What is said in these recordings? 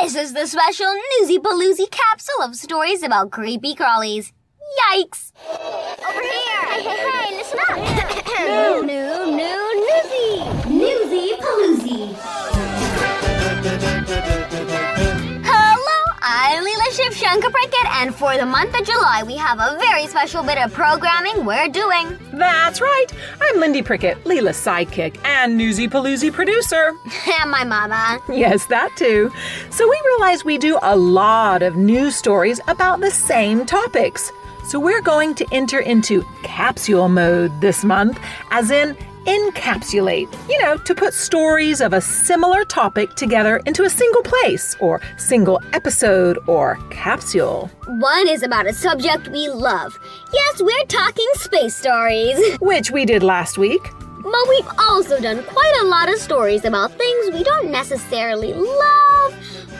This is the special Newsy Paloozy capsule of stories about creepy crawlies. Yikes! Over here! Hey, hey, hey, listen up! new, new, new Shivshankar Prickett, and for the month of July, we have a very special bit of programming we're doing. That's right. I'm Lindy Prickett, Leela's sidekick and Newsy Paloozy producer. and my mama. Yes, that too. So we realize we do a lot of news stories about the same topics. So we're going to enter into capsule mode this month, as in encapsulate, you know, to put stories of a similar topic together into a single place, or single episode, or capsule. One is about a subject we love. Yes, we're talking space stories. Which we did last week. But we've also done quite a lot of stories about things we don't necessarily love,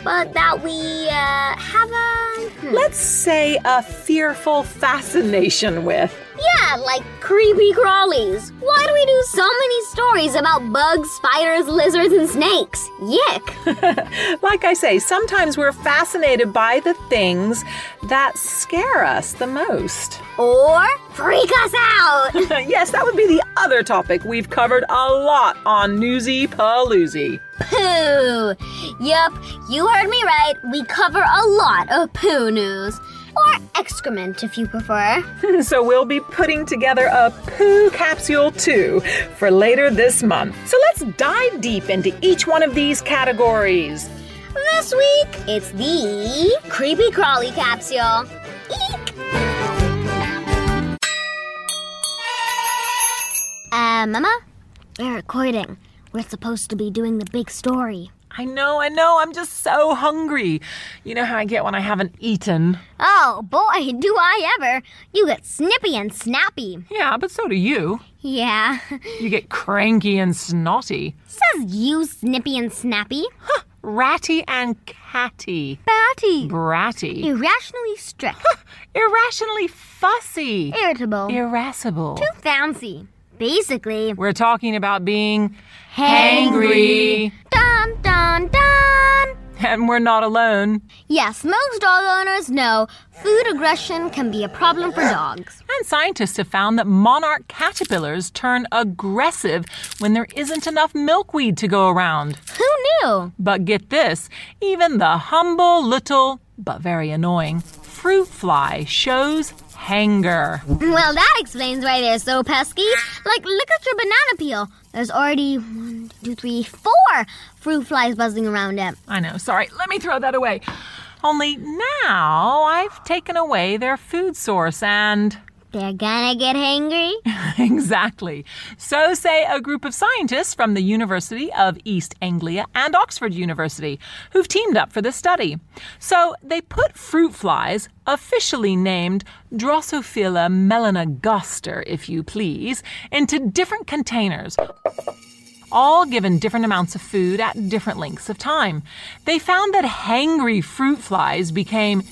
but that we uh, have a. Hmm. Let's say a fearful fascination with. Yeah, like creepy crawlies. Why do we do so many stories about bugs, spiders, lizards, and snakes? Yick. like I say, sometimes we're fascinated by the things that scare us the most. Or freak us out. yes, that would be the other topic we've covered a lot on Newsy Paloozy. Poo. Yup, you heard me right. We cover a lot of poo news or excrement if you prefer. so we'll be putting together a poo capsule too for later this month. So let's dive deep into each one of these categories. This week, it's the creepy crawly capsule. Eek! Uh, Mama? We're recording. We're supposed to be doing the big story. I know, I know. I'm just so hungry. You know how I get when I haven't eaten. Oh, boy, do I ever. You get snippy and snappy. Yeah, but so do you. Yeah. You get cranky and snotty. Says you, snippy and snappy. Huh, ratty and catty. Batty. Bratty. Irrationally strict. Irrationally fussy. Irritable. Irascible. Too fancy. Basically, we're talking about being hangry. Dun dun dun. And we're not alone. Yes, most dog owners know food aggression can be a problem for dogs. And scientists have found that monarch caterpillars turn aggressive when there isn't enough milkweed to go around. Who knew? But get this even the humble little, but very annoying, fruit fly shows hanger. Well, that explains why they're so pesky. Like, look at your banana peel. There's already one, two, three, four fruit flies buzzing around it. I know. Sorry. Let me throw that away. Only now I've taken away their food source and. They're gonna get hangry? exactly. So say a group of scientists from the University of East Anglia and Oxford University who've teamed up for this study. So they put fruit flies, officially named Drosophila melanogaster, if you please, into different containers all given different amounts of food at different lengths of time. They found that hangry fruit flies became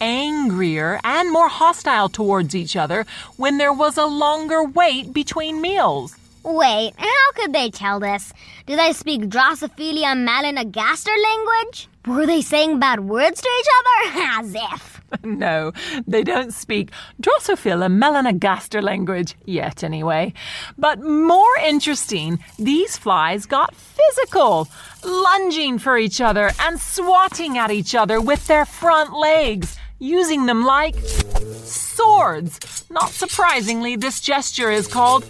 angrier and more hostile towards each other when there was a longer wait between meals. Wait, how could they tell this? Do they speak Drosophila melanogaster language? Were they saying bad words to each other? As if. no, they don't speak Drosophila melanogaster language yet, anyway. But more interesting, these flies got physical, lunging for each other and swatting at each other with their front legs using them like swords. Not surprisingly, this gesture is called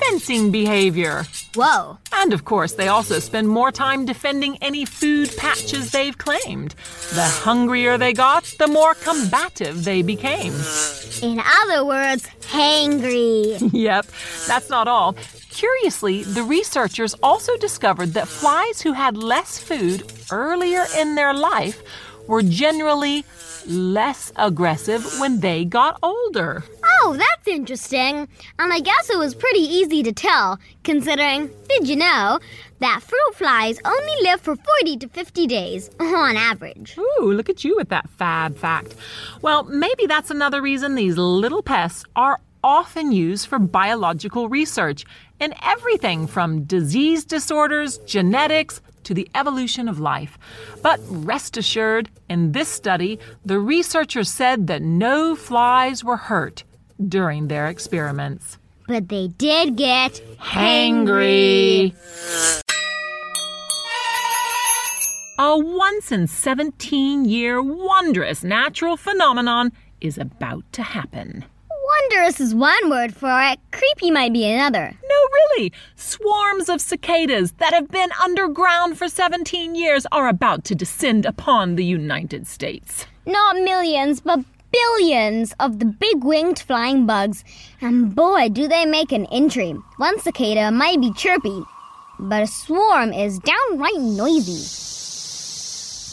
fencing behavior. Whoa. And of course, they also spend more time defending any food patches they've claimed. The hungrier they got, the more combative they became. In other words, hangry. yep, that's not all. Curiously, the researchers also discovered that flies who had less food earlier in their life were generally less aggressive when they got older. Oh, that's interesting. And I guess it was pretty easy to tell, considering, did you know, that fruit flies only live for 40 to 50 days on average. Ooh, look at you with that fab fact. Well, maybe that's another reason these little pests are often used for biological research in everything from disease disorders, genetics, to the evolution of life. But rest assured, in this study, the researchers said that no flies were hurt during their experiments. But they did get Hangry. A once in 17 year wondrous natural phenomenon is about to happen. Wondrous is one word for it, creepy might be another. No, really. Swarms of cicadas that have been underground for 17 years are about to descend upon the United States. Not millions, but billions of the big winged flying bugs. And boy, do they make an entry. One cicada might be chirpy, but a swarm is downright noisy.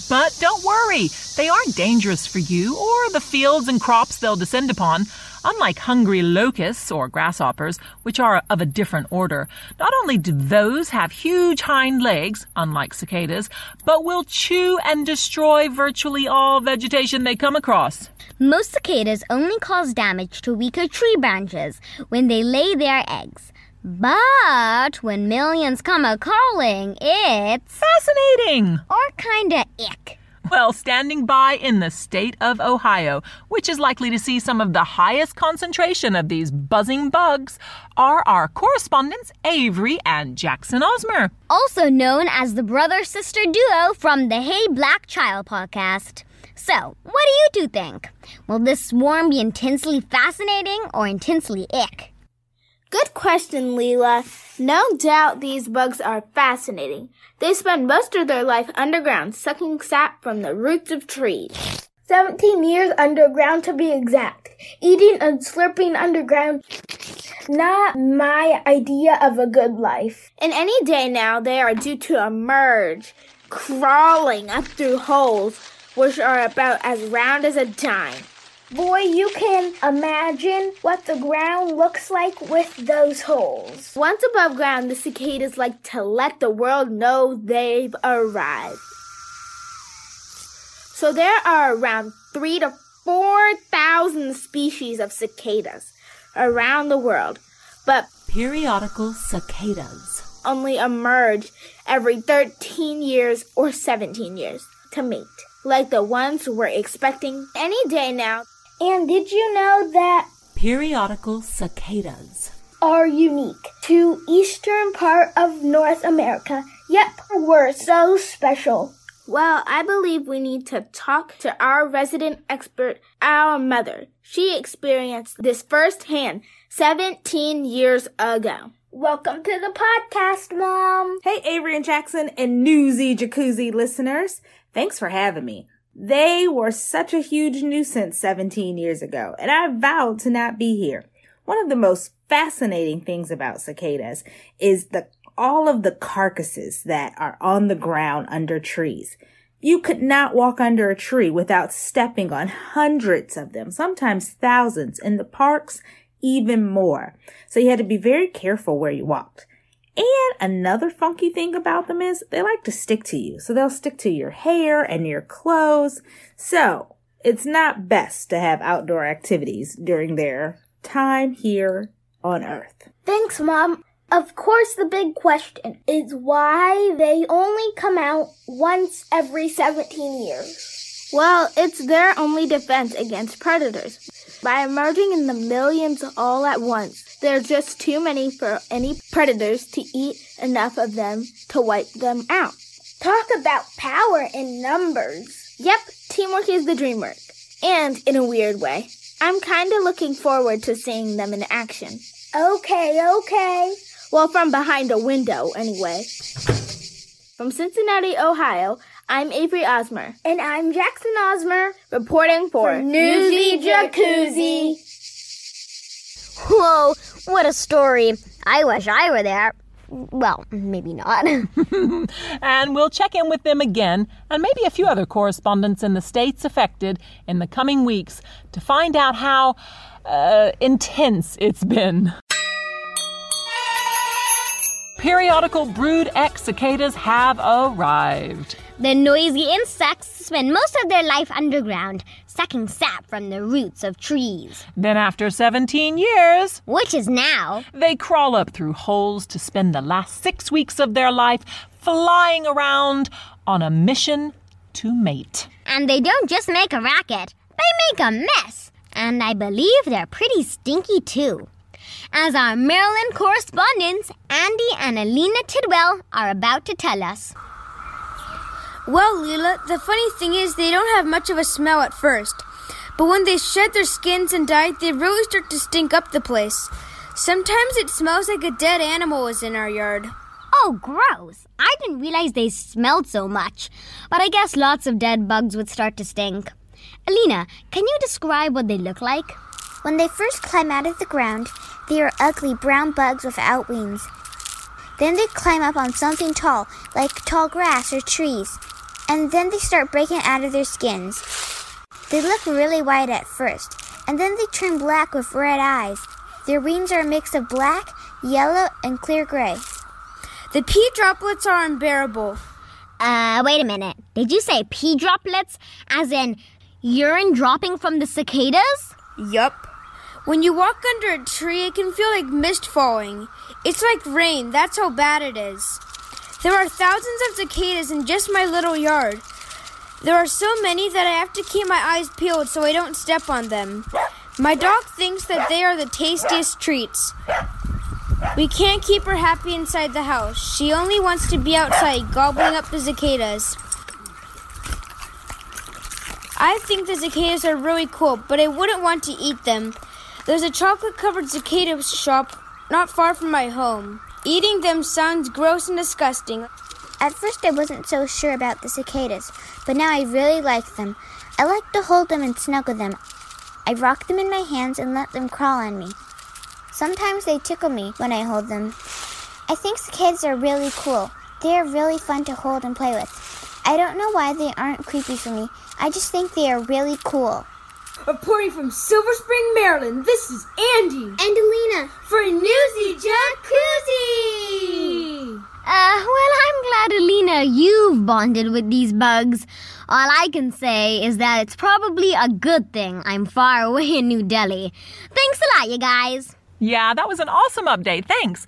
But don't worry, they aren't dangerous for you or the fields and crops they'll descend upon. Unlike hungry locusts or grasshoppers, which are of a different order, not only do those have huge hind legs, unlike cicadas, but will chew and destroy virtually all vegetation they come across. Most cicadas only cause damage to weaker tree branches when they lay their eggs. But when millions come a calling, it's Fascinating! or kinda ick. Well, standing by in the state of Ohio, which is likely to see some of the highest concentration of these buzzing bugs, are our correspondents Avery and Jackson Osmer. Also known as the brother sister duo from the Hey Black Child podcast. So, what do you two think? Will this swarm be intensely fascinating or intensely ick? Good question, Leela. No doubt these bugs are fascinating. They spend most of their life underground, sucking sap from the roots of trees. 17 years underground to be exact. Eating and slurping underground. Not my idea of a good life. And any day now, they are due to emerge, crawling up through holes, which are about as round as a dime. Boy, you can imagine what the ground looks like with those holes. Once above ground, the cicadas like to let the world know they've arrived. So there are around three to four thousand species of cicadas around the world, but Periodical cicadas. only emerge every 13 years or 17 years to mate, like the ones we're expecting any day now. And did you know that Periodical cicadas. are unique to eastern part of North America? Yep, we're so special. Well, I believe we need to talk to our resident expert, our mother. She experienced this firsthand 17 years ago. Welcome to the podcast, Mom. Hey, Avery and Jackson and Newsy Jacuzzi listeners. Thanks for having me. They were such a huge nuisance 17 years ago, and I vowed to not be here. One of the most fascinating things about cicadas is the all of the carcasses that are on the ground under trees. You could not walk under a tree without stepping on hundreds of them, sometimes thousands, in the parks, even more. So you had to be very careful where you walked. And another funky thing about them is they like to stick to you. So they'll stick to your hair and your clothes. So it's not best to have outdoor activities during their time here on Earth. Thanks, Mom. Of course, the big question is why they only come out once every 17 years. Well, it's their only defense against predators. By emerging in the millions all at once, there are just too many for any predators to eat enough of them to wipe them out. Talk about power in numbers. Yep, teamwork is the dream work. And in a weird way, I'm kind of looking forward to seeing them in action. Okay, okay. Well, from behind a window, anyway. From Cincinnati, Ohio, I'm Avery Osmer. And I'm Jackson Osmer, reporting for, Newsy Jacuzzi. Whoa, what a story. I wish I were there. Well, maybe not. And we'll check in with them again and maybe a few other correspondents in the states affected in the coming weeks to find out how uh, intense it's been. Periodical brood X cicadas have arrived. the noisy insects spend most of their life underground, sucking sap from the roots of trees, Then, after 17 years, which is now they crawl up through holes to spend the last six weeks of their life flying around on a mission to mate. And they don't just make a racket, they make a mess. And I believe they're pretty stinky too. As our Maryland correspondents, Andy and Alina Tidwell, are about to tell us. Well, Leela, the funny thing is they don't have much of a smell at first. But when they shed their skins and die, they really start to stink up the place. Sometimes it smells like a dead animal is in our yard. Oh, gross. I didn't realize they smelled so much. But I guess lots of dead bugs would start to stink. Alina, can you describe what they look like? When they first climb out of the ground, they are ugly brown bugs without wings. Then they climb up on something tall, like tall grass or trees. And then they start breaking out of their skins. They look really white at first, and then they turn black with red eyes. Their wings are a mix of black, yellow, and clear gray. The pee droplets are unbearable. Uh, wait a minute. Did you say pee droplets? As in urine dropping from the cicadas? Yup. When you walk under a tree, it can feel like mist falling. It's like rain, that's how bad it is. There are thousands of cicadas in just my little yard. There are so many that I have to keep my eyes peeled so I don't step on them. My dog thinks that they are the tastiest treats. We can't keep her happy inside the house. She only wants to be outside gobbling up the cicadas. I think the cicadas are really cool, but I wouldn't want to eat them. There's a chocolate covered cicada shop not far from my home. Eating them sounds gross and disgusting. At first, I wasn't so sure about the cicadas, but now I really like them. I like to hold them and snuggle them. I rock them in my hands and let them crawl on me. Sometimes they tickle me when I hold them. I think cicadas are really cool. They are really fun to hold and play with. I don't know why they aren't creepy for me. I just think they are really cool. Reporting from Silver Spring, Maryland, this is Andy. And Alina. For Newsy Jacuzzi! Uh, well, I'm glad, Alina, you've bonded with these bugs. All I can say is that it's probably a good thing I'm far away in New Delhi. Thanks a lot, you guys. Yeah, that was an awesome update. Thanks.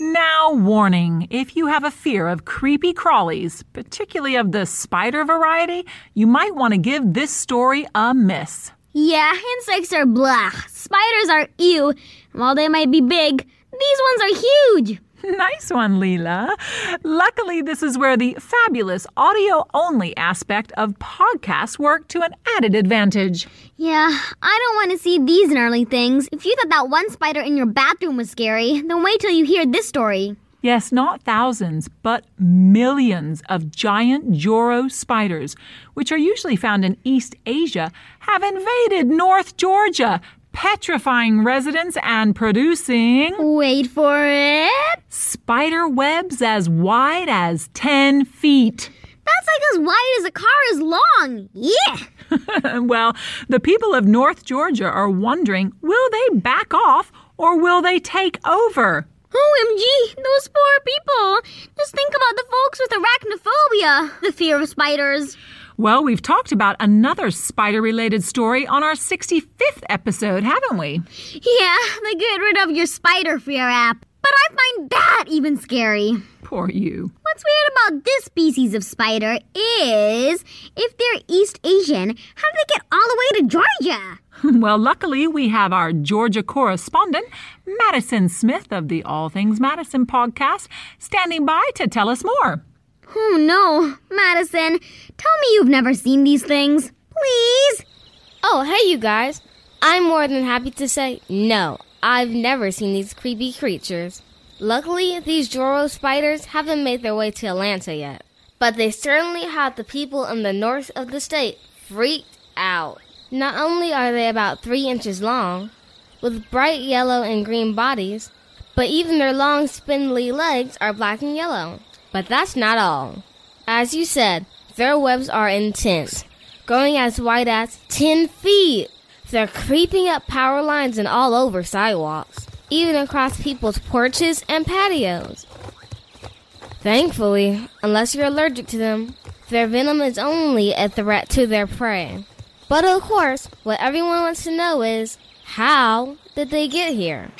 Now, warning if you have a fear of creepy crawlies, particularly of the spider variety, you might want to give this story a miss. Yeah, insects are blah. Spiders are ew. While they might be big, these ones are huge. Nice one, Leela. Luckily, this is where the fabulous audio only aspect of podcasts work to an added advantage. Yeah, I don't want to see these gnarly things. If you thought that one spider in your bathroom was scary, then wait till you hear this story. Yes, not thousands, but millions of giant Joro spiders, which are usually found in East Asia, have invaded North Georgia, petrifying residents and producing Wait for it. spider webs as wide as 10 feet. That's like as wide as a car is long. Yeah. well, the people of North Georgia are wondering will they back off or will they take over? OMG, those poor people. Just think about the folks with arachnophobia, the fear of spiders. Well, we've talked about another spider related story on our 65th episode, haven't we? Yeah, the get rid of your spider fear app. But I find that even scary. Poor you. What's weird about this species of spider is if they're East Asian, how do they get all the way to Georgia? Well, luckily, we have our Georgia correspondent, Madison Smith of the All Things Madison podcast, standing by to tell us more. Oh no, Madison, tell me you've never seen these things. Please? Oh, hey, you guys. I'm more than happy to say no, I've never seen these creepy creatures. Luckily, these Joro spiders haven't made their way to Atlanta yet. But they certainly have the people in the north of the state freaked out. Not only are they about three inches long, with bright yellow and green bodies, but even their long, spindly legs are black and yellow. But that's not all. As you said, their webs are intense, growing as wide as 10 feet. They're creeping up power lines and all over sidewalks, even across people's porches and patios. Thankfully, unless you're allergic to them, their venom is only a threat to their prey. But of course, what everyone wants to know is how did they get here?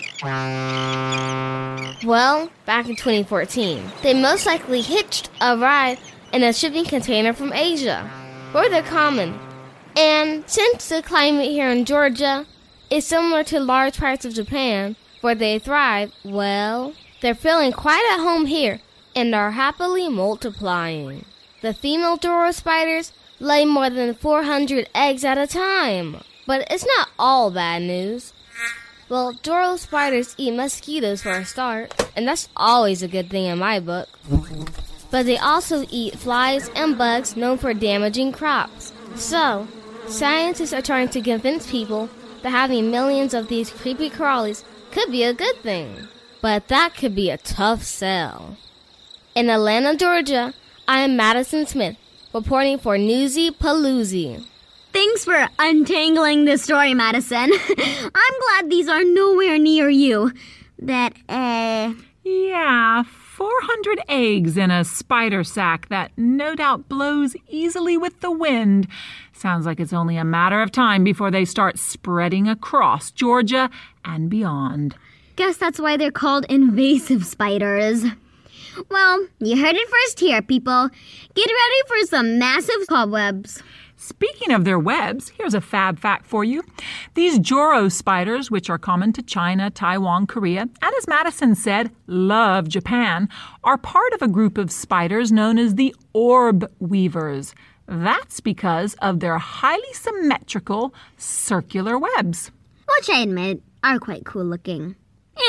Well, back in 2014, they most likely hitched a ride in a shipping container from Asia, where they're common. And since the climate here in Georgia is similar to large parts of Japan, where they thrive, well, they're feeling quite at home here and are happily multiplying. The female Joro spiders lay more than 400 eggs at a time. But it's not all bad news. Well, Joro spiders eat mosquitoes for a start, and that's always a good thing in my book. But they also eat flies and bugs known for damaging crops. So, scientists are trying to convince people that having millions of these creepy crawlies could be a good thing. But that could be a tough sell. In Atlanta, Georgia, I am Madison Smith, reporting for Newsy Paloozy. Thanks for untangling this story, Madison. I'm glad these are nowhere near you. That, uh. Yeah, 400 eggs in a spider sack that no doubt blows easily with the wind. Sounds like it's only a matter of time before they start spreading across Georgia and beyond. Guess that's why they're called invasive spiders. Well, you heard it first here, people. Get ready for some massive cobwebs. Speaking of their webs, here's a fab fact for you. These Joro spiders, which are common to China, Taiwan, Korea, and as Madison said, love Japan, are part of a group of spiders known as the orb weavers. That's because of their highly symmetrical circular webs. Which I admit are quite cool looking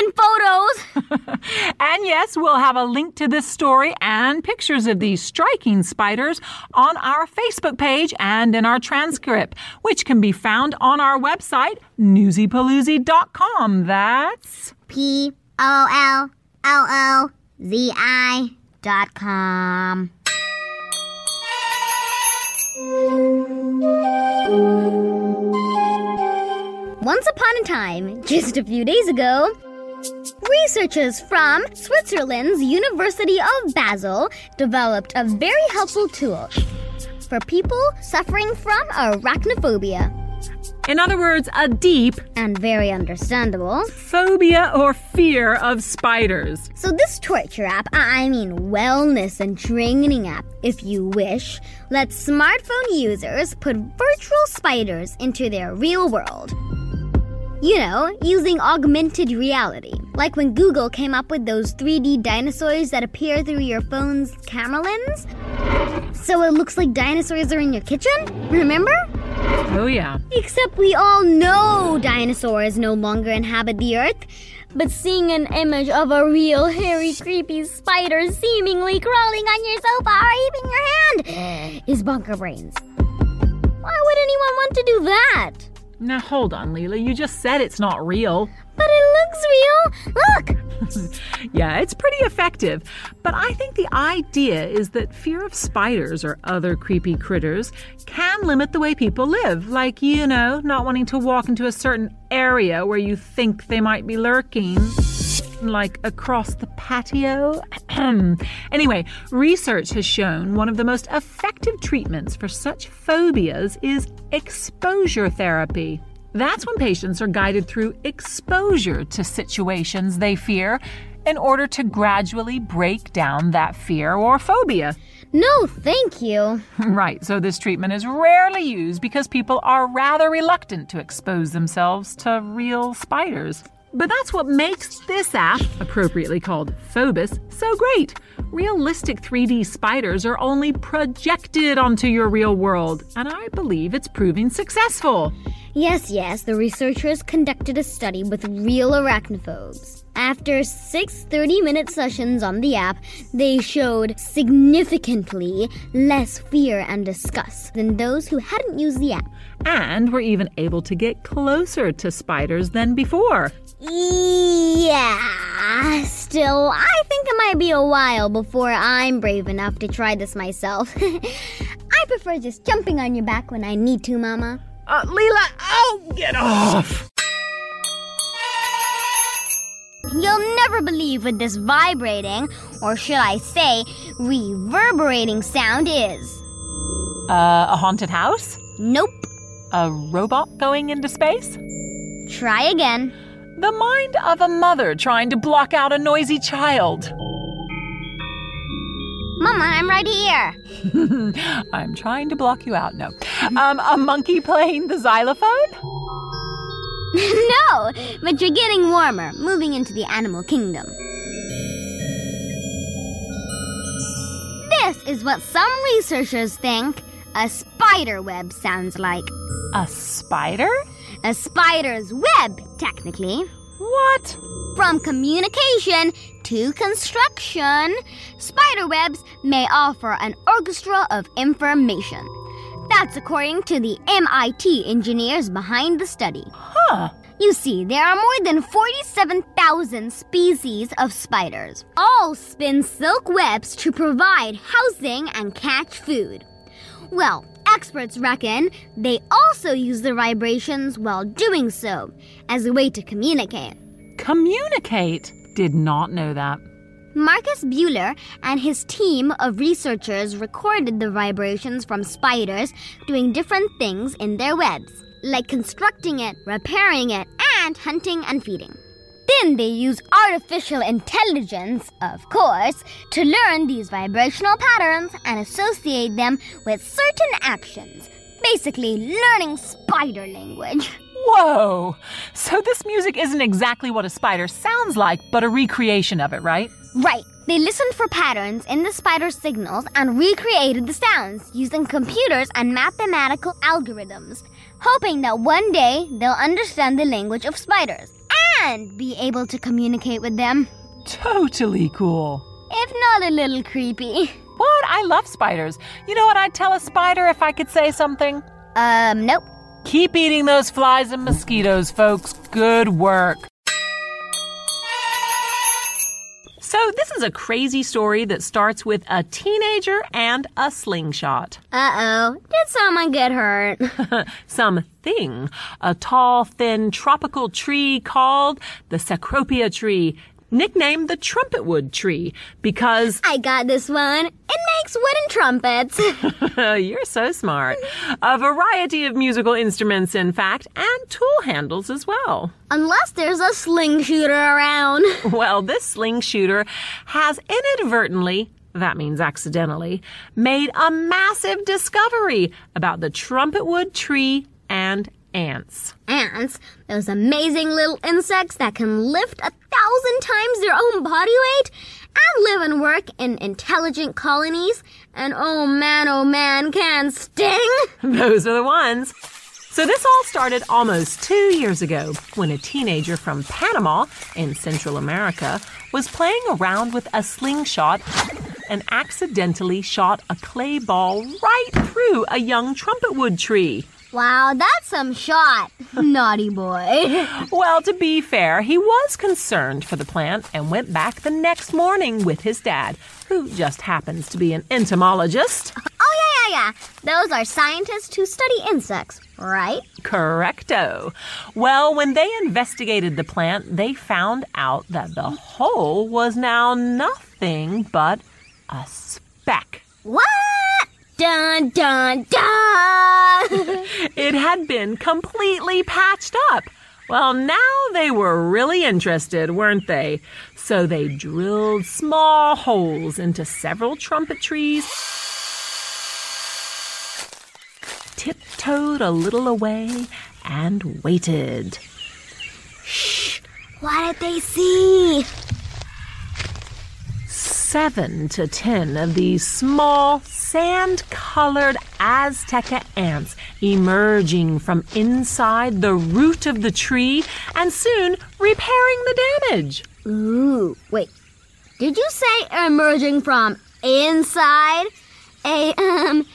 in photos. and yes, we'll have a link to this story and pictures of these striking spiders on our Facebook page and in our transcript, which can be found on our website, newsypaloozy.com. That's P O L L O Z I dot com. Once upon a time, just a few days ago, Researchers from Switzerland's University of Basel developed a very helpful tool for people suffering from arachnophobia. In other words, a deep and very understandable phobia or fear of spiders. So, this torture app, uh, I mean wellness and training app, if you wish, lets smartphone users put virtual spiders into their real world. You know, using augmented reality. Like when Google came up with those 3D dinosaurs that appear through your phone's camera lens. So it looks like dinosaurs are in your kitchen? Remember? Oh, yeah. Except we all know dinosaurs no longer inhabit the earth. But seeing an image of a real hairy, creepy spider seemingly crawling on your sofa or even your hand is bunker brains. Why would anyone want to do that? Now hold on, Leela. You just said it's not real. But it looks real. Look. yeah, it's pretty effective. But I think the idea is that fear of spiders or other creepy critters can limit the way people live. Like, you know, not wanting to walk into a certain area where you think they might be lurking like across the patio. anyway, research has shown one of the most effective treatments for such phobias is exposure therapy. That's when patients are guided through exposure to situations they fear in order to gradually break down that fear or phobia. No, thank you. Right, so this treatment is rarely used because people are rather reluctant to expose themselves to real spiders. But that's what makes this app, appropriately called Phobys, so great. Realistic 3D spiders are only projected onto your real world, and I believe it's proving successful. Yes, yes, the researchers conducted a study with real arachnophobes. After six 30 minute sessions on the app, they showed significantly less fear and disgust than those who hadn't used the app. And were even able to get closer to spiders than before. Yeah, still, I think it might be a while before I'm brave enough to try this myself. I prefer just jumping on your back when I need to, Mama. Uh, Leela, oh, get off! You'll never believe what this vibrating, or should I say, reverberating sound is. Uh, a haunted house? Nope. A robot going into space? Try again. The mind of a mother trying to block out a noisy child. Mama, I'm right here. I'm trying to block you out. No. Um, a monkey playing the xylophone? no, but you're getting warmer, moving into the animal kingdom. This is what some researchers think a spider web sounds like. A spider? A spider's web, technically. What? From communication to construction, spider webs may offer an orchestra of information. That's according to the MIT engineers behind the study. Huh. You see, there are more than 47,000 species of spiders. All spin silk webs to provide housing and catch food. Well, experts reckon they also use the vibrations while doing so as a way to communicate. Communicate? Did not know that. Marcus Buehler and his team of researchers recorded the vibrations from spiders doing different things in their webs, like constructing it, repairing it, and hunting and feeding. Then they use artificial intelligence, of course, to learn these vibrational patterns and associate them with certain actions. Basically, learning spider language. Whoa! So this music isn't exactly what a spider sounds like, but a recreation of it, right? Right. They listened for patterns in the spider's signals and recreated the sounds using computers and mathematical algorithms, hoping that one day they'll understand the language of spiders and be able to communicate with them. Totally cool. If not a little creepy. What? I love spiders. You know what I'd tell a spider if I could say something? Um, nope. Keep eating those flies and mosquitoes, folks. Good work. So, this is a crazy story that starts with a teenager and a slingshot. Uh oh. Did someone get hurt? Something. A tall, thin, tropical tree called the Cecropia tree, nicknamed the trumpetwood tree, because I got this one. It makes wooden trumpets. You're so smart. A variety of musical instruments, in fact, and tool handles as well. Unless there's a sling shooter around. Well, this sling shooter has inadvertently, that means accidentally, made a massive discovery about the trumpetwood tree and ants. Ants, those amazing little insects that can lift a thousand times their own body weight and live and work in intelligent colonies, and oh man, oh man, can sting. Those are the ones. So this all started almost two years ago when a teenager from Panama in Central America was playing around with a slingshot and accidentally shot a clay ball right through a young trumpetwood tree. Wow, that's some shot. Naughty boy. Well, to be fair, he was concerned for the plant and went back the next morning with his dad, who just happens to be an entomologist. Oh, yeah, yeah, yeah. Those are scientists who study insects, right? Correcto. Well, when they investigated the plant, they found out that the hole was now nothing but a speck. What? Dun, dun, dun! It had been completely patched up. Well, now they were really interested, weren't they? So they drilled small holes into several trumpet trees, tiptoed a little away, and waited. Shh! What did they see? Seven to ten of these small, sand colored Azteca ants emerging from inside the root of the tree and soon repairing the damage. Ooh, wait. Did you say emerging from inside a, um,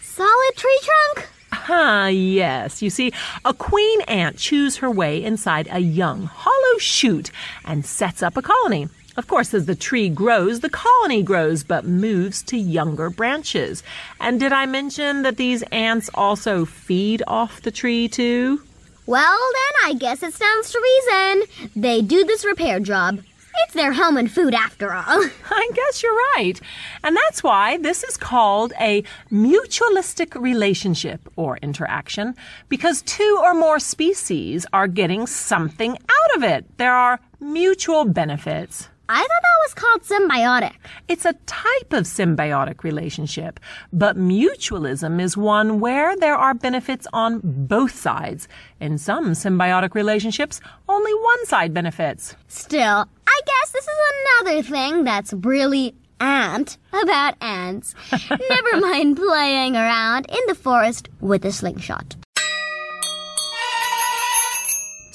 solid tree trunk? Ah, yes. You see, a queen ant chews her way inside a young, hollow shoot and sets up a colony. Of course, as the tree grows, the colony grows, but moves to younger branches. And did I mention that these ants also feed off the tree, too? Well, then I guess it stands to reason. They do this repair job It's their home and food after all. I guess you're right. And that's why this is called a mutualistic relationship or interaction, because two or more species are getting something out of it. There are mutual benefits. I thought that was called symbiotic. It's a type of symbiotic relationship, but mutualism is one where there are benefits on both sides. In some symbiotic relationships, only one side benefits. Still, I guess this is another thing that's really ant about ants. Never mind playing around in the forest with a slingshot.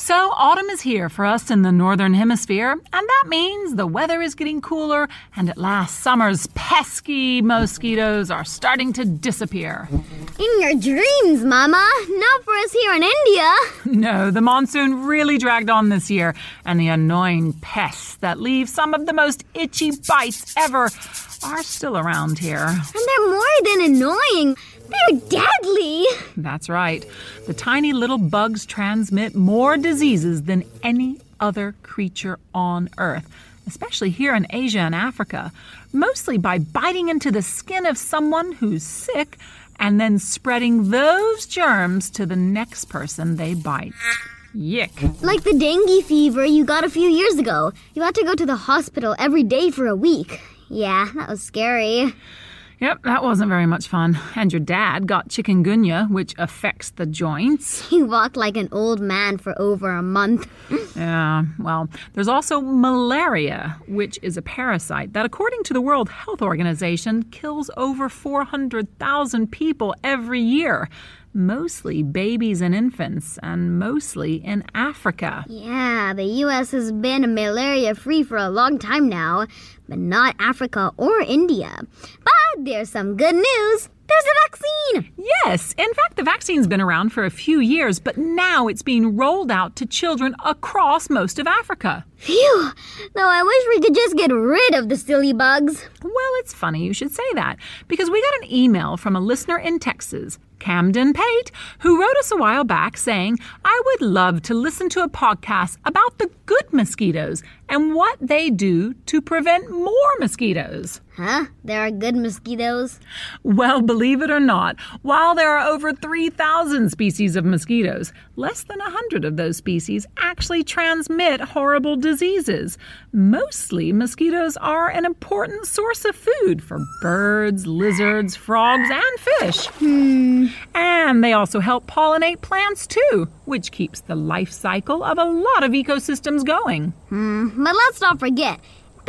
So, autumn is here for us in the Northern Hemisphere, and that means the weather is getting cooler, and at last summer's pesky mosquitoes are starting to disappear. In your dreams, Mama. Not for us here in India. No, the monsoon really dragged on this year, and the annoying pests that leave some of the most itchy bites ever are still around here. And they're more than annoying. They're deadly. That's right. The tiny little bugs transmit more diseases than any other creature on Earth, especially here in Asia and Africa, mostly by biting into the skin of someone who's sick and then spreading those germs to the next person they bite. Yick. Like the dengue fever you got a few years ago. You had to go to the hospital every day for a week. Yeah, that was scary. Yep, that wasn't very much fun. And your dad got chikungunya, which affects the joints. He walked like an old man for over a month. Yeah, well, there's also malaria, which is a parasite that, according to the World Health Organization, kills over 400,000 people every year, mostly babies and infants, and mostly in Africa. Yeah, the US has been malaria free for a long time now, but not Africa or India. But there's some good news. There's a vaccine. Yes, in fact, the vaccine's been around for a few years, but now it's being rolled out to children across most of Africa. Phew. Though I wish we could just get rid of the silly bugs. Well, it's funny you should say that because we got an email from a listener in Texas, Camden Pate, who wrote us a while back saying, I would love to listen to a podcast about the good mosquitoes and what they do to prevent more mosquitoes. Huh? There are good mosquitoes? Well, believe it or not, while there are over 3,000 species of mosquitoes, less than 100 of those species actually transmit horrible diseases. Mostly, mosquitoes are an important source of food for birds, lizards, frogs, and fish. Hmm. And they also help pollinate plants too, which keeps the life cycle of a lot of ecosystems going. Hmm. But let's not forget,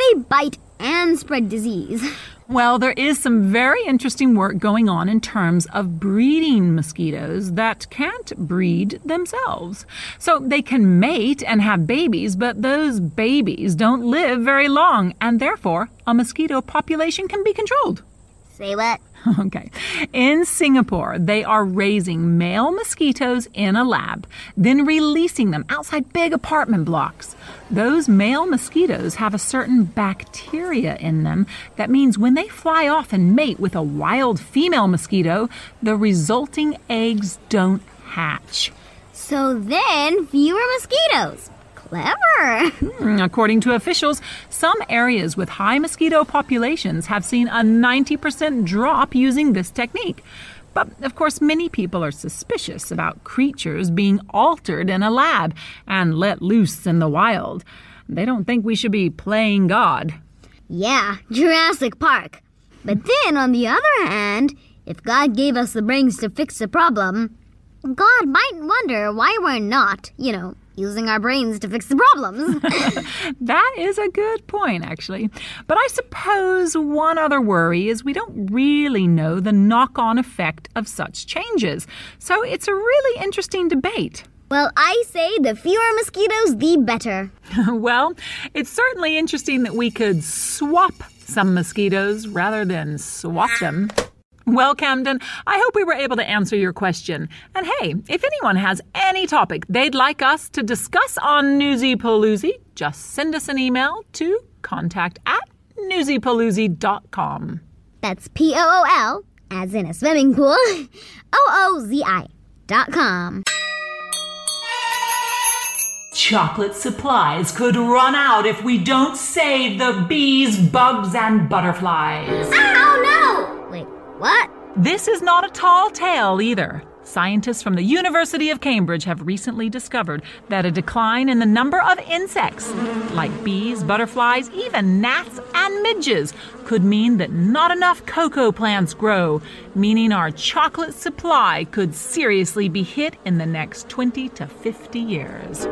they bite and spread disease. Well, there is some very interesting work going on in terms of breeding mosquitoes that can't breed themselves. So they can mate and have babies, but those babies don't live very long, and therefore a mosquito population can be controlled. Say what? Okay. In Singapore, they are raising male mosquitoes in a lab, then releasing them outside big apartment blocks. Those male mosquitoes have a certain bacteria in them that means when they fly off and mate with a wild female mosquito, the resulting eggs don't hatch. So then, fewer mosquitoes. Clever. Hmm, according to officials, some areas with high mosquito populations have seen a 90% drop using this technique. But of course, many people are suspicious about creatures being altered in a lab and let loose in the wild. They don't think we should be playing God. Yeah, Jurassic Park. But then, on the other hand, if God gave us the brains to fix the problem, God might wonder why we're not, you know, using our brains to fix the problems. That is a good point, actually. But I suppose one other worry is we don't really know the knock on effect of such changes. So it's a really interesting debate. well, I say the fewer mosquitoes, the better. well, it's certainly interesting that we could swap some mosquitoes rather than swap them. Well, Camden, I hope we were able to answer your question. And hey, if anyone has any topic they'd like us to discuss on Newsy Paloozy, just send us an email to contact at newsypaloozy.com. That's P O O L, as in a swimming pool, O O Z I dot com. chocolate supplies could run out if we don't save the bees, bugs, and butterflies. No! Wait, what? This is not a tall tale either. Scientists from the University of Cambridge have recently discovered that a decline in the number of insects, like bees, butterflies, even gnats and midges, could mean that not enough cocoa plants grow, meaning our chocolate supply could seriously be hit in the next 20 to 50 years.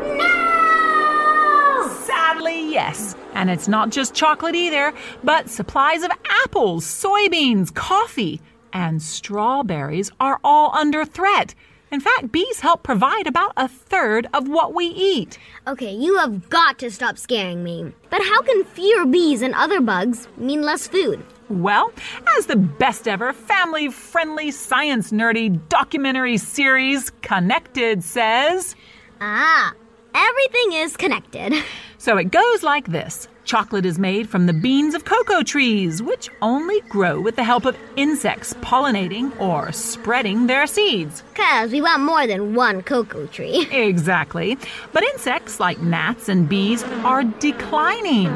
Sadly, yes. And it's not just chocolate either, but supplies of apples, soybeans, coffee, and strawberries are all under threat. In fact, bees help provide about a third of what we eat. Okay, you have got to stop scaring me. But how can fewer bees and other bugs mean less food? Well, as the best ever family friendly science nerdy documentary series, Connected, says. Ah, everything is connected. So it goes like this Chocolate is made from the beans of cocoa trees, which only grow with the help of insects pollinating or spreading their seeds. Cause we want more than one cocoa tree. Exactly. But insects like gnats and bees are declining.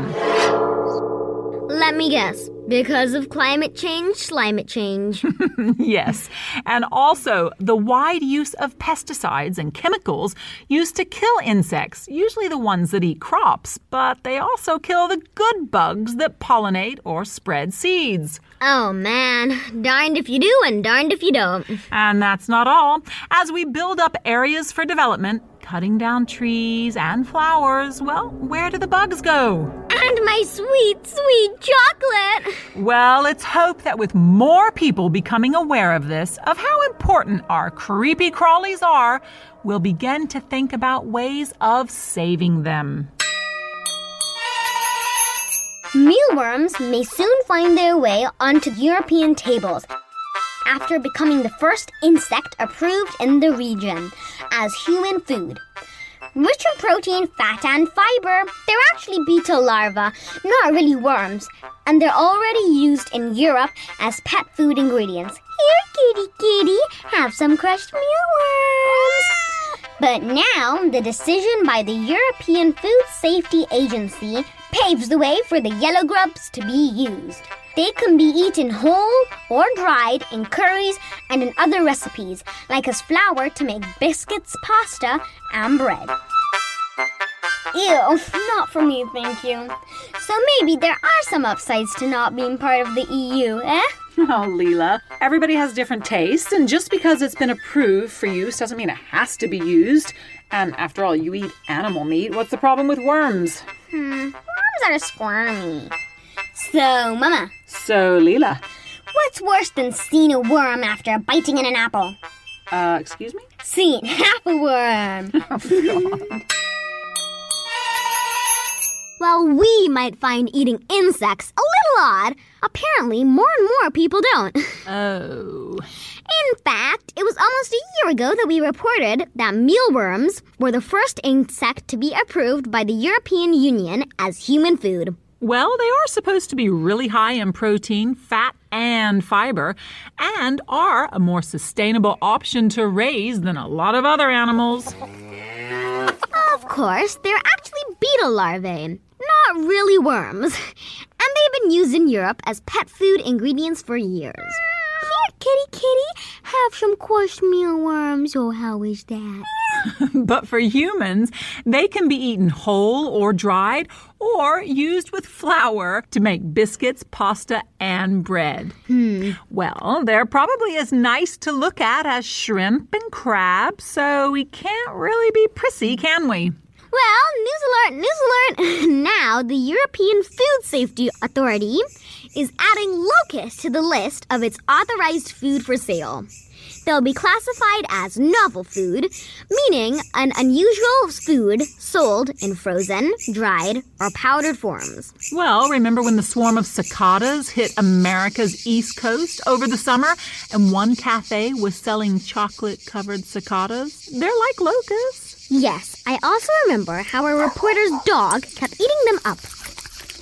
Let me guess. Because of climate change, climate change. yes. And also the wide use of pesticides and chemicals used to kill insects, usually the ones that eat crops, but they also kill the good bugs that pollinate or spread seeds. oh man, darned if you do and darned if you don't. And that's not all. As we build up areas for development, cutting down trees and flowers, well, where do the bugs go? And my sweet, sweet chocolate. Well, let's hope that with more people becoming aware of this, of how important our creepy crawlies are, we'll begin to think about ways of saving them. Mealworms may soon find their way onto European tables after becoming the first insect approved in the region as human food. Rich in protein, fat, and fiber, they're actually beetle larvae, not really worms, and they're already used in Europe as pet food ingredients. Here, kitty kitty, have some crushed mealworms. But now, the decision by the European Food Safety Agency paves the way for the yellow grubs to be used. They can be eaten whole or dried in curries and in other recipes, like as flour to make biscuits, pasta, and bread. Ew, not for me, thank you. So maybe there are some upsides to not being part of the EU, eh? Oh, Leela, everybody has different tastes, and just because it's been approved for use doesn't mean it has to be used. And after all, you eat animal meat. What's the problem with worms? Hmm, worms are squirmy. So, Mama, So, Leela, what's worse than seeing a worm after biting in an apple? uh, excuse me? Seeing half a worm. While we might find eating insects a little odd, apparently more and more people don't. Oh. In fact, it was almost a year ago that we reported that mealworms were the first insect to be approved by the European Union as human food. Well, they are supposed to be really high in protein, fat, and fiber, and are a more sustainable option to raise than a lot of other animals. Of course, they're actually beetle larvae, not really worms. And they've been used in Europe as pet food ingredients for years. Here, kitty kitty, have some crushed mealworms. Oh, how is that? But for humans, they can be eaten whole or dried or used with flour to make biscuits, pasta, and bread. Hmm. Well, they're probably as nice to look at as shrimp and crab, so we can't really be prissy, can we? Well, news alert, news alert. now, the European Food Safety Authority is adding locusts to the list of its authorized food for sale. They'll be classified as novel food, meaning an unusual food sold in frozen, dried, or powdered forms. Well, remember when the swarm of cicadas hit America's East Coast over the summer and one cafe was selling chocolate covered cicadas? They're like locusts. Yes, I also remember how a reporter's dog kept eating them up.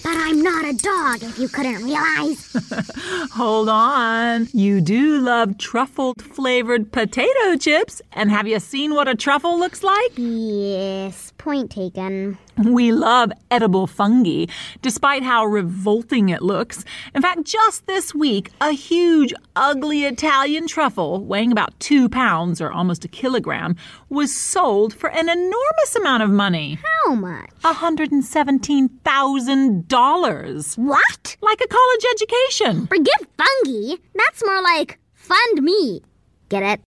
But I'm not a dog, if you couldn't realize. Hold on. You do love truffle flavored potato chips. And have you seen what a truffle looks like? yes, Point taken. We love edible fungi, despite how revolting it looks. In fact, just this week, a huge, ugly Italian truffle, weighing about two pounds or almost a kilogram, was sold for an enormous amount of money How much? $117,000. What? Like a college education. Forget fungi. That's more like fund me. Get it?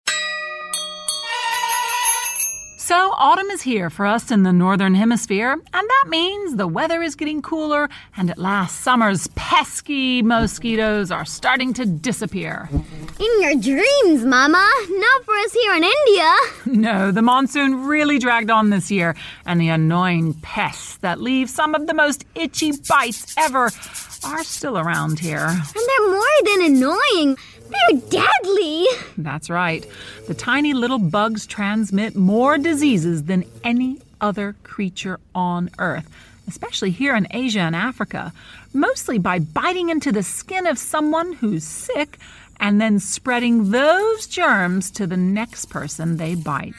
So, autumn is here for us in the Northern Hemisphere, and that means the weather is getting cooler, and at last summer's pesky mosquitoes are starting to disappear. In your dreams, Mama. Not for us here in India. No, the monsoon really dragged on this year, and the annoying pests that leave some of the most itchy bites ever are still around here. And they're more than annoying. They're deadly. That's right. The tiny little bugs transmit more diseases than any other creature on Earth, especially here in Asia and Africa, mostly by biting into the skin of someone who's sick and then spreading those germs to the next person they bite.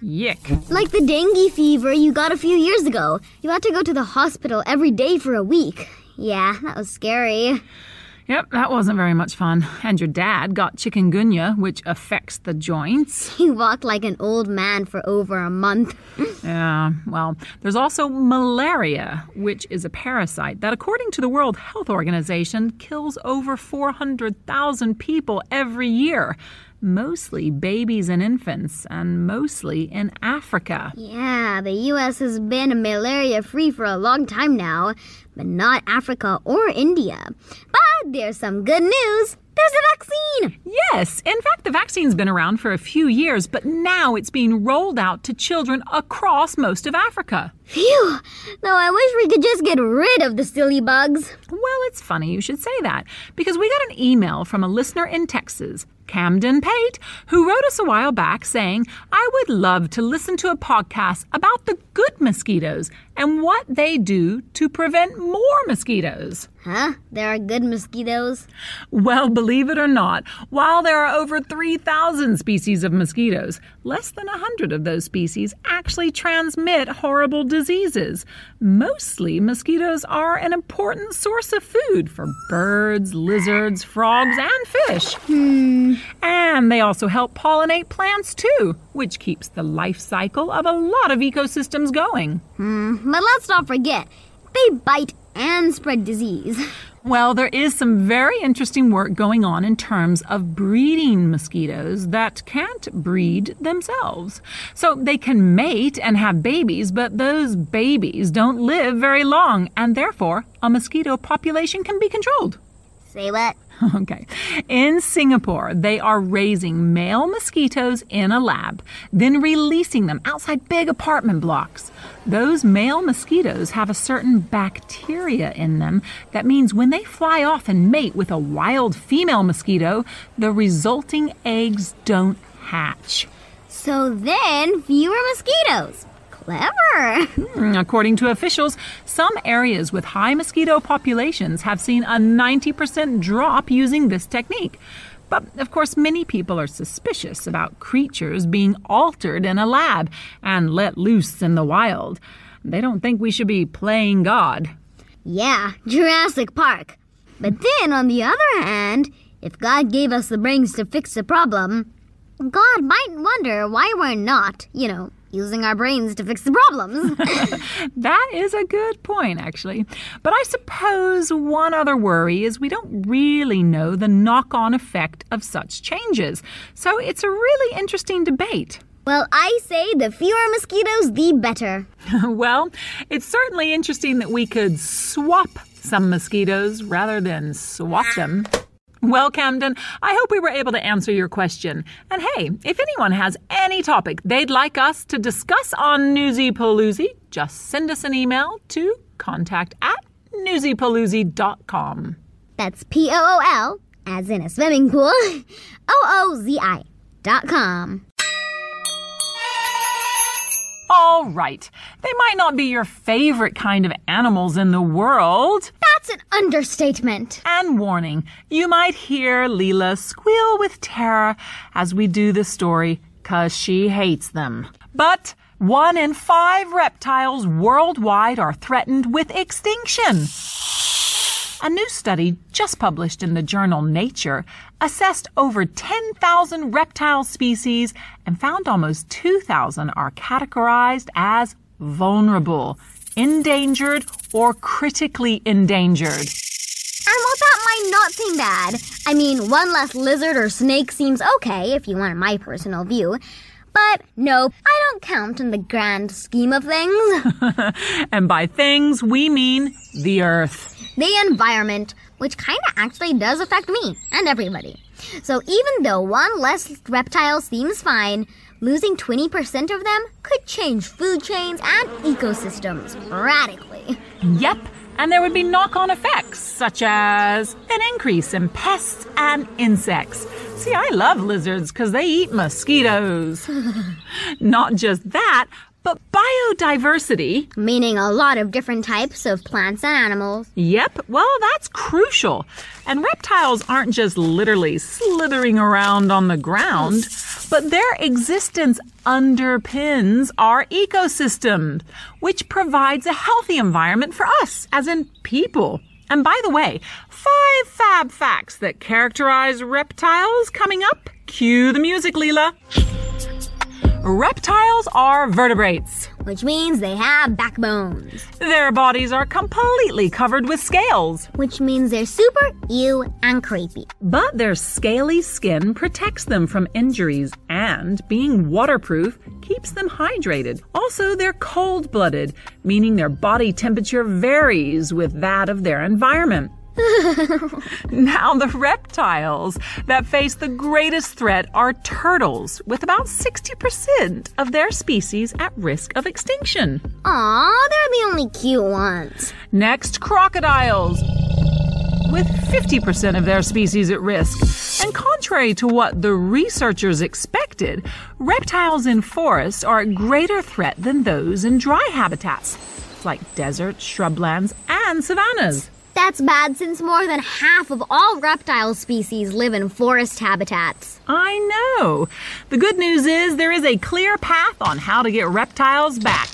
Yick. Like the dengue fever you got a few years ago. You had to go to the hospital every day for a week. Yeah, that was scary. Yep, that wasn't very much fun. And your dad got chikungunya, which affects the joints. He walked like an old man for over a month. Yeah, well, there's also malaria, which is a parasite that, according to the World Health Organization, kills over 400,000 people every year, mostly babies and infants, and mostly in Africa. Yeah, the US has been malaria free for a long time now, but not Africa or India. But there's some good news. There's a vaccine. Yes, in fact, the vaccine's been around for a few years, but now it's being rolled out to children across most of Africa. Phew. Though I wish we could just get rid of the silly bugs. Well, it's funny you should say that because we got an email from a listener in Texas, Camden Pate, who wrote us a while back saying, I would love to listen to a podcast about the good mosquitoes and what they do to prevent more mosquitoes. Huh? There are good mosquitoes? Well, believe it or not, while there are over 3,000 species of mosquitoes, less than 100 of those species actually transmit horrible diseases. Mostly, mosquitoes are an important source of food for birds, lizards, frogs, and fish. Hmm. And they also help pollinate plants too, which keeps the life cycle of a lot of ecosystems going. Hmm. But let's not forget, they bite and spread disease. Well, there is some very interesting work going on in terms of breeding mosquitoes that can't breed themselves. So they can mate and have babies, but those babies don't live very long, and therefore a mosquito population can be controlled. Say what? Okay. In Singapore, they are raising male mosquitoes in a lab, then releasing them outside big apartment blocks. Those male mosquitoes have a certain bacteria in them that means when they fly off and mate with a wild female mosquito, the resulting eggs don't hatch. So then, fewer mosquitoes. Clever. Hmm, according to officials, some areas with high mosquito populations have seen a 90% drop using this technique. But of course, many people are suspicious about creatures being altered in a lab and let loose in the wild. They don't think we should be playing God. Yeah, Jurassic Park. But then, on the other hand, if God gave us the brains to fix the problem, God might wonder why we're not, you know, using our brains to fix the problems. That is a good point, actually. But I suppose one other worry is we don't really know the knock on effect of such changes. So it's a really interesting debate. well, I say the fewer mosquitoes, the better. well, it's certainly interesting that we could swap some mosquitoes rather than swap them. Well, Camden, I hope we were able to answer your question. And hey, if anyone has any topic they'd like us to discuss on Newsy Pooloozi, just send us an email to contact at newsypooloozi.com. That's P O O L, as in a swimming pool, O O Z I dot com. All right, they might not be your favorite kind of animals in the world. That's an understatement. And warning, you might hear Leela squeal with terror as we do this story, cause she hates them. But One in five reptiles worldwide are threatened with extinction. A new study just published in the journal Nature assessed over 10,000 reptile species and found almost 2,000 are categorized as vulnerable, endangered, or critically endangered. And while that might not seem bad, I mean, one less lizard or snake seems okay if you want my personal view. But nope, I don't count in the grand scheme of things. and by things, we mean the Earth. the environment, which kinda actually does affect me and everybody. So even though one less reptile seems fine, losing 20% of them could change food chains and ecosystems radically. Yep, and there would be knock on effects, such as an increase in pests and insects. See, I love lizards because they eat mosquitoes. Not just that, but biodiversity. Meaning a lot of different types of plants and animals. Yep, well, that's crucial. And reptiles aren't just literally slithering around on the ground, but their existence underpins our ecosystem, which provides a healthy environment for us, as in people. And by the way, five fab facts that characterize reptiles coming up. Cue the music, Leela. Reptiles are vertebrates. Which means they have backbones. Their bodies are completely covered with scales. Which means they're super, ew, and creepy. But their scaly skin protects them from injuries and, being waterproof, keeps them hydrated. Also, they're cold blooded, meaning their body temperature varies with that of their environment. now, the reptiles that face the greatest threat are turtles, with about 60% of their species at risk of extinction. Aw, they're the only cute ones. Next, crocodiles, with 50% of their species at risk. And contrary to what the researchers expected, reptiles in forests are a greater threat than those in dry habitats, like deserts, shrublands, and savannas. That's bad since more than half of all reptile species live in forest habitats. I know. The good news is there is a clear path on how to get reptiles back.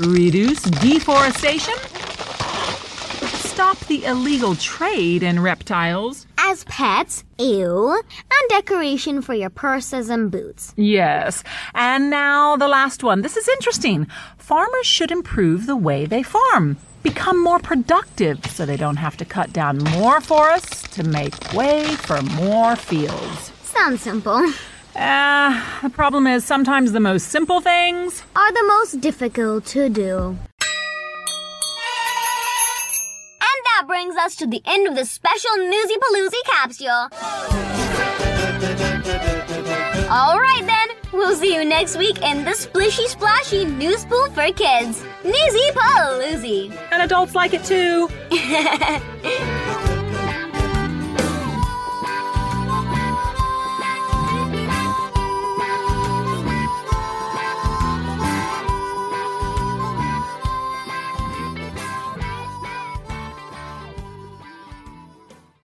Reduce deforestation. Stop the illegal trade in reptiles. As pets, ew, and decoration for your purses and boots. Yes. And now the last one. This is interesting. Farmers should improve the way they farm. Become more productive so they don't have to cut down more forests to make way for more fields. Sounds simple. Ah, the problem is sometimes the most simple things Are the most difficult to do. And that brings us to the end of this special Newsy Pooloozi capsule. Alright then, we'll see you next week in the Splishy Splashy News Pool for Kids. Newsy Pooloozi. and adults like it too.